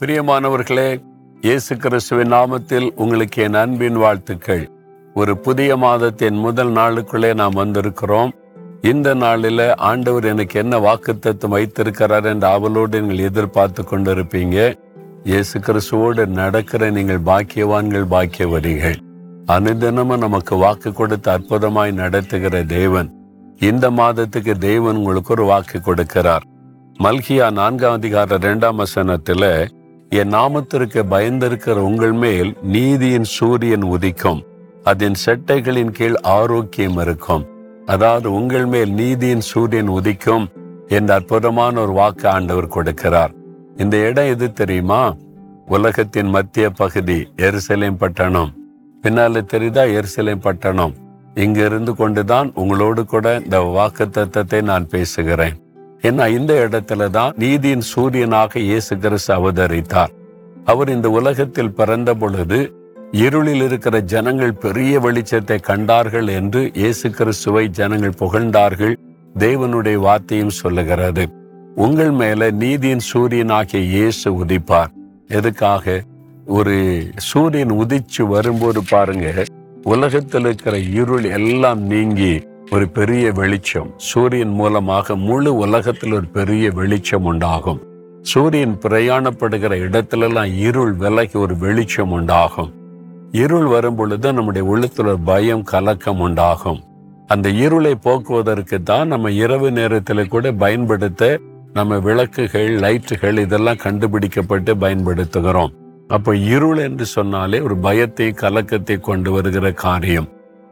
பிரியமானவர்களே இயேசு கிறிஸ்துவின் நாமத்தில் உங்களுக்கு என் அன்பின் வாழ்த்துக்கள். ஒரு புதிய மாதத்தின் முதல் நாளுக்குள்ளே நாம் வந்திருக்கிறோம். இந்த நாளில் ஆண்டவர் எனக்கு என்ன வாக்குத்தத்துவம் வைத்திருக்கிறார் என்ற அவளோடு நீங்கள் எதிர்பார்த்து கொண்டிருப்பீங்க. இயேசு கிறிஸ்துவோடு நடக்கிற நீங்கள் பாக்கியவான்கள் பாக்கியவரிகள். அனுதினமும் நமக்கு வாக்கு கொடுத்து அற்புதமாய் நடத்துகிற தேவன். இந்த மாதத்துக்கு தேவன் உங்களுக்கு ஒரு வாக்கு கொடுக்கிறார். மல்கியா நான்காம் அதிகார இரண்டாம் வசனத்தில் என் நாமத்திற்கு பயந்திருக்கிற உங்கள் மேல் நீதியின் சூரியன் உதிக்கும். அதன் செட்டைகளின் கீழ் ஆரோக்கியம் இருக்கும். அதாவது உங்கள் மேல் நீதியின் சூரியன் உதிக்கும் என்ற அற்புதமான ஒரு வாக்கு ஆண்டவர் கொடுக்கிறார். இந்த இடம் எது தெரியுமா? உலகத்தின் மத்திய பகுதி எருசலேம் பட்டணம். பின்னால தெரியுதா? எருசலேம் பட்டணம். இங்க இருந்து கொண்டுதான் உங்களோடு கூட இந்த வாக்கு தத்துவத்தை நான் பேசுகிறேன். ஏன்னா இந்த இடத்துல தான் நீதியின் சூரியனாக இயேசு கிறிஸ்து அவதரித்தார். அவர் இந்த உலகத்தில் பிறந்த பொழுது இருளில் இருக்கிற ஜனங்கள் பெரிய வெளிச்சத்தை கண்டார்கள் என்று இயேசு கிறிஸ்துவை ஜனங்கள் புகழ்ந்தார்கள் தேவனுடைய வார்த்தையும் சொல்லுகிறது. உங்கள் மேல நீதியின் சூரியனாகிய இயேசு உதிப்பார். எதுக்காக? ஒரு சூரியன் உதிச்சு வரும்போது பாருங்க உலகத்தில் இருக்கிற இருள் எல்லாம் நீங்கி ஒரு பெரிய வெளிச்சம். சூரியன் மூலமாக முழு உலகத்தில் ஒரு பெரிய வெளிச்சம் உண்டாகும். சூரியன் பிரயாணப்படுகிற இடத்துலலாம் இருள் விலகி ஒரு வெளிச்சம் உண்டாகும். இருள் வரும் பொழுது நம்முடைய உள்ளத்தில் ஒரு பயம் கலக்கம் உண்டாகும். அந்த இருளை போக்குவதற்கு தான் நம்ம இரவு நேரத்தில் கூட பயன்படுத்த நம்ம விளக்குகள் லைட்டுகள் இதெல்லாம் கண்டுபிடிக்கப்பட்டு பயன்படுத்துகிறோம். அப்போ இருள் என்று சொன்னாலே ஒரு பயத்தை கலக்கத்தை கொண்டு வருகிற காரியம்.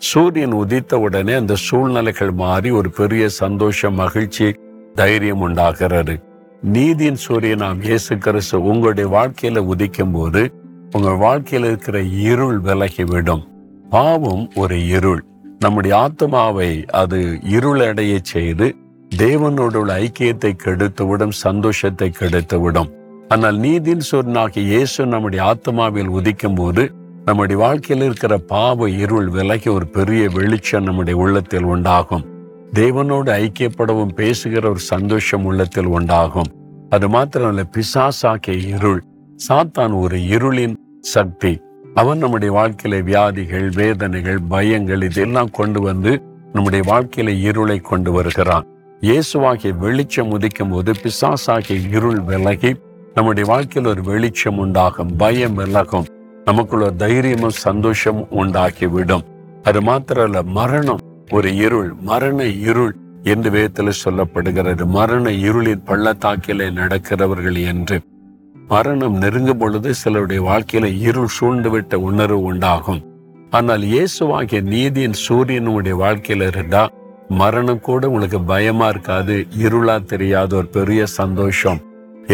சூரியன் உதித்த உடனே அந்த சூழ்நிலைகள் மாறி ஒரு பெரிய சந்தோஷம் மகிழ்ச்சி தைரியம் உண்டாகிறது. நீதியின் நாம் இயேசு கிறிஸ்து உங்களுடைய வாழ்க்கையில உதிக்கும் போது உங்க வாழ்க்கையில் இருக்கிற இருள் விலகிவிடும். பாவம் ஒரு இருள். நம்முடைய ஆத்மாவை அது இருளடைய செய்து தேவனோட உள்ள ஐக்கியத்தை கெடுத்துவிடும் சந்தோஷத்தை கெடுத்துவிடும். ஆனால் நீதின் சூரியனாகிய இயேசு நம்முடைய ஆத்மாவில் உதிக்கும் போது நம்முடைய வாழ்க்கையில் இருக்கிற பாவ இருள் விலகி ஒரு பெரிய வெளிச்சம் நம்முடைய உள்ளத்தில் உண்டாகும். தேவனோடு ஐக்கியப்படவும் பேசுகிற ஒரு சந்தோஷம் உள்ளத்தில் உண்டாகும். அது மாத்திரமல்ல பிசாசாக்கிய இருள் சாத்தான் ஒரு இருளின் சக்தி. அவன் நம்முடைய வாழ்க்கையில வியாதிகள் வேதனைகள் பயங்கள் இதெல்லாம் கொண்டு வந்து நம்முடைய வாழ்க்கையில இருளை கொண்டு வருகிறான். இயேசுவாகிய வெளிச்சம் உதிக்கும் போது பிசாசாகிய இருள் விலகி நம்முடைய வாழ்க்கையில் ஒரு வெளிச்சம் உண்டாகும் பயம் விலகும். நமக்குள்ள தைரியமும் சந்தோஷமும் உண்டாக்கி விடும் அது மாத்திரல்ல மரணம் ஒரு இருள் மரண இருள் என்று வேதத்தில் சொல்லப்படுகிறது. மரண இருளின் பள்ளத்தாக்கிலே நடக்கிறவர்கள் என்று. மரணம் நெருங்கும் பொழுது சிலருடைய வாழ்க்கையில இருள் சூழ்ந்துவிட்ட உணர்வு உண்டாகும். ஆனால் இயேசுவாகிய நீதியின் சூரியனுடைய வாழ்க்கையில இருந்தா மரணம் கூட உங்களுக்கு பயமா இருக்காது இருளா தெரியாத ஒரு பெரிய சந்தோஷம்.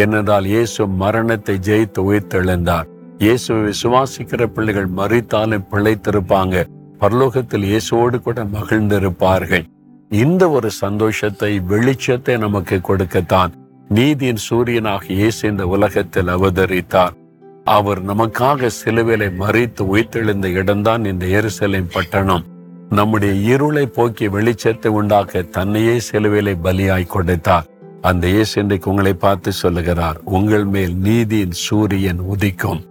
என்னதால் இயேசு மரணத்தை ஜெயித்து உயிர்த்தெழுந்தார். இயேசுவை விசுவாசிக்கிற பிள்ளைகள் மறித்தாலும் பிழைத்திருப்பாங்க. பரலோகத்தில் இயேசுவோடு கூட மகிழ்ந்திருப்பார்கள். இந்த ஒரு சந்தோஷத்தை வெளிச்சத்தை நமக்கு கொடுக்கத்தான். நீதியின் சூரியனாக இயேசு இந்த உலகத்தில் அவதரித்தார். அவர் நமக்காக சிலுவிலை மறித்து உயிர்த்தெழுந்த இடம்தான் இந்த எருசலேம் பட்டணம். நம்முடைய இருளை போக்கி வெளிச்சத்தை உண்டாக்க தன்னையே சிலுவிலை பலியாய் கொடுத்தார். அந்த இயேசு இன்றைக்கு உங்களை பார்த்து சொல்லுகிறார் உங்கள் மேல் நீதியின் சூரியன் உதிக்கும்.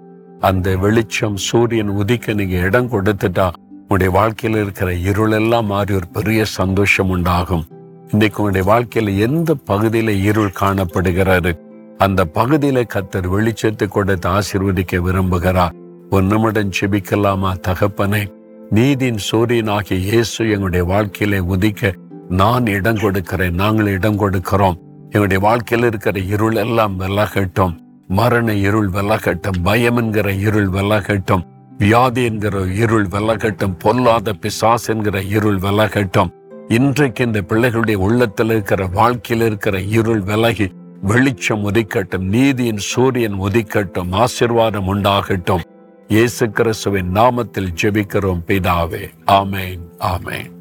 அந்த வெளிச்சம் சூரியன் உதிக்க நீங்க இடம் கொடுத்துட்டா உங்களுடைய வாழ்க்கையில இருக்கிற இருள் எல்லாம் மாறி ஒரு பெரிய சந்தோஷம் உண்டாகும். இன்னைக்கு உங்களுடைய வாழ்க்கையில எந்த பகுதியில இருள் காணப்படுகிறாரு அந்த பகுதியில கத்தர் வெளிச்சத்தை கொடுத்து ஆசீர்வதிக்க விரும்புகிறார் ஒரு நிமிடம் செபிக்கலாமா தகப்பனே? நீதியின் சூரியனாகிய இயேசு எங்களுடைய வாழ்க்கையில உதிக்க நான் இடம் கொடுக்கிறேன் நாங்கள் இடம் கொடுக்கிறோம். எங்களுடைய வாழ்க்கையில் இருக்கிற இருள் எல்லாம் விலகட்டும். மரண இருள் விலகட்டும் பயம் என்கிற இருள் விலகட்டும் வியாதி என்கிற இருள் விலகட்டும் பொல்லாத பிசாஸ் என்கிற இருள் விலகட்டும் இன்றைக்கு இந்த பிள்ளைகளுடைய உள்ளத்தில் இருக்கிற வாழ்க்கையில் இருக்கிற இருள் விலகி வெளிச்சம் ஒதுக்கட்டும் நீதியின் சூரியன் உதிக்கட்டும் ஆசிர்வாதம் உண்டாகட்டும். இயேசு கிறிஸ்துவின் நாமத்தில் ஜெபிக்கிறோம் பிதாவே. ஆமேன் ஆமேன்.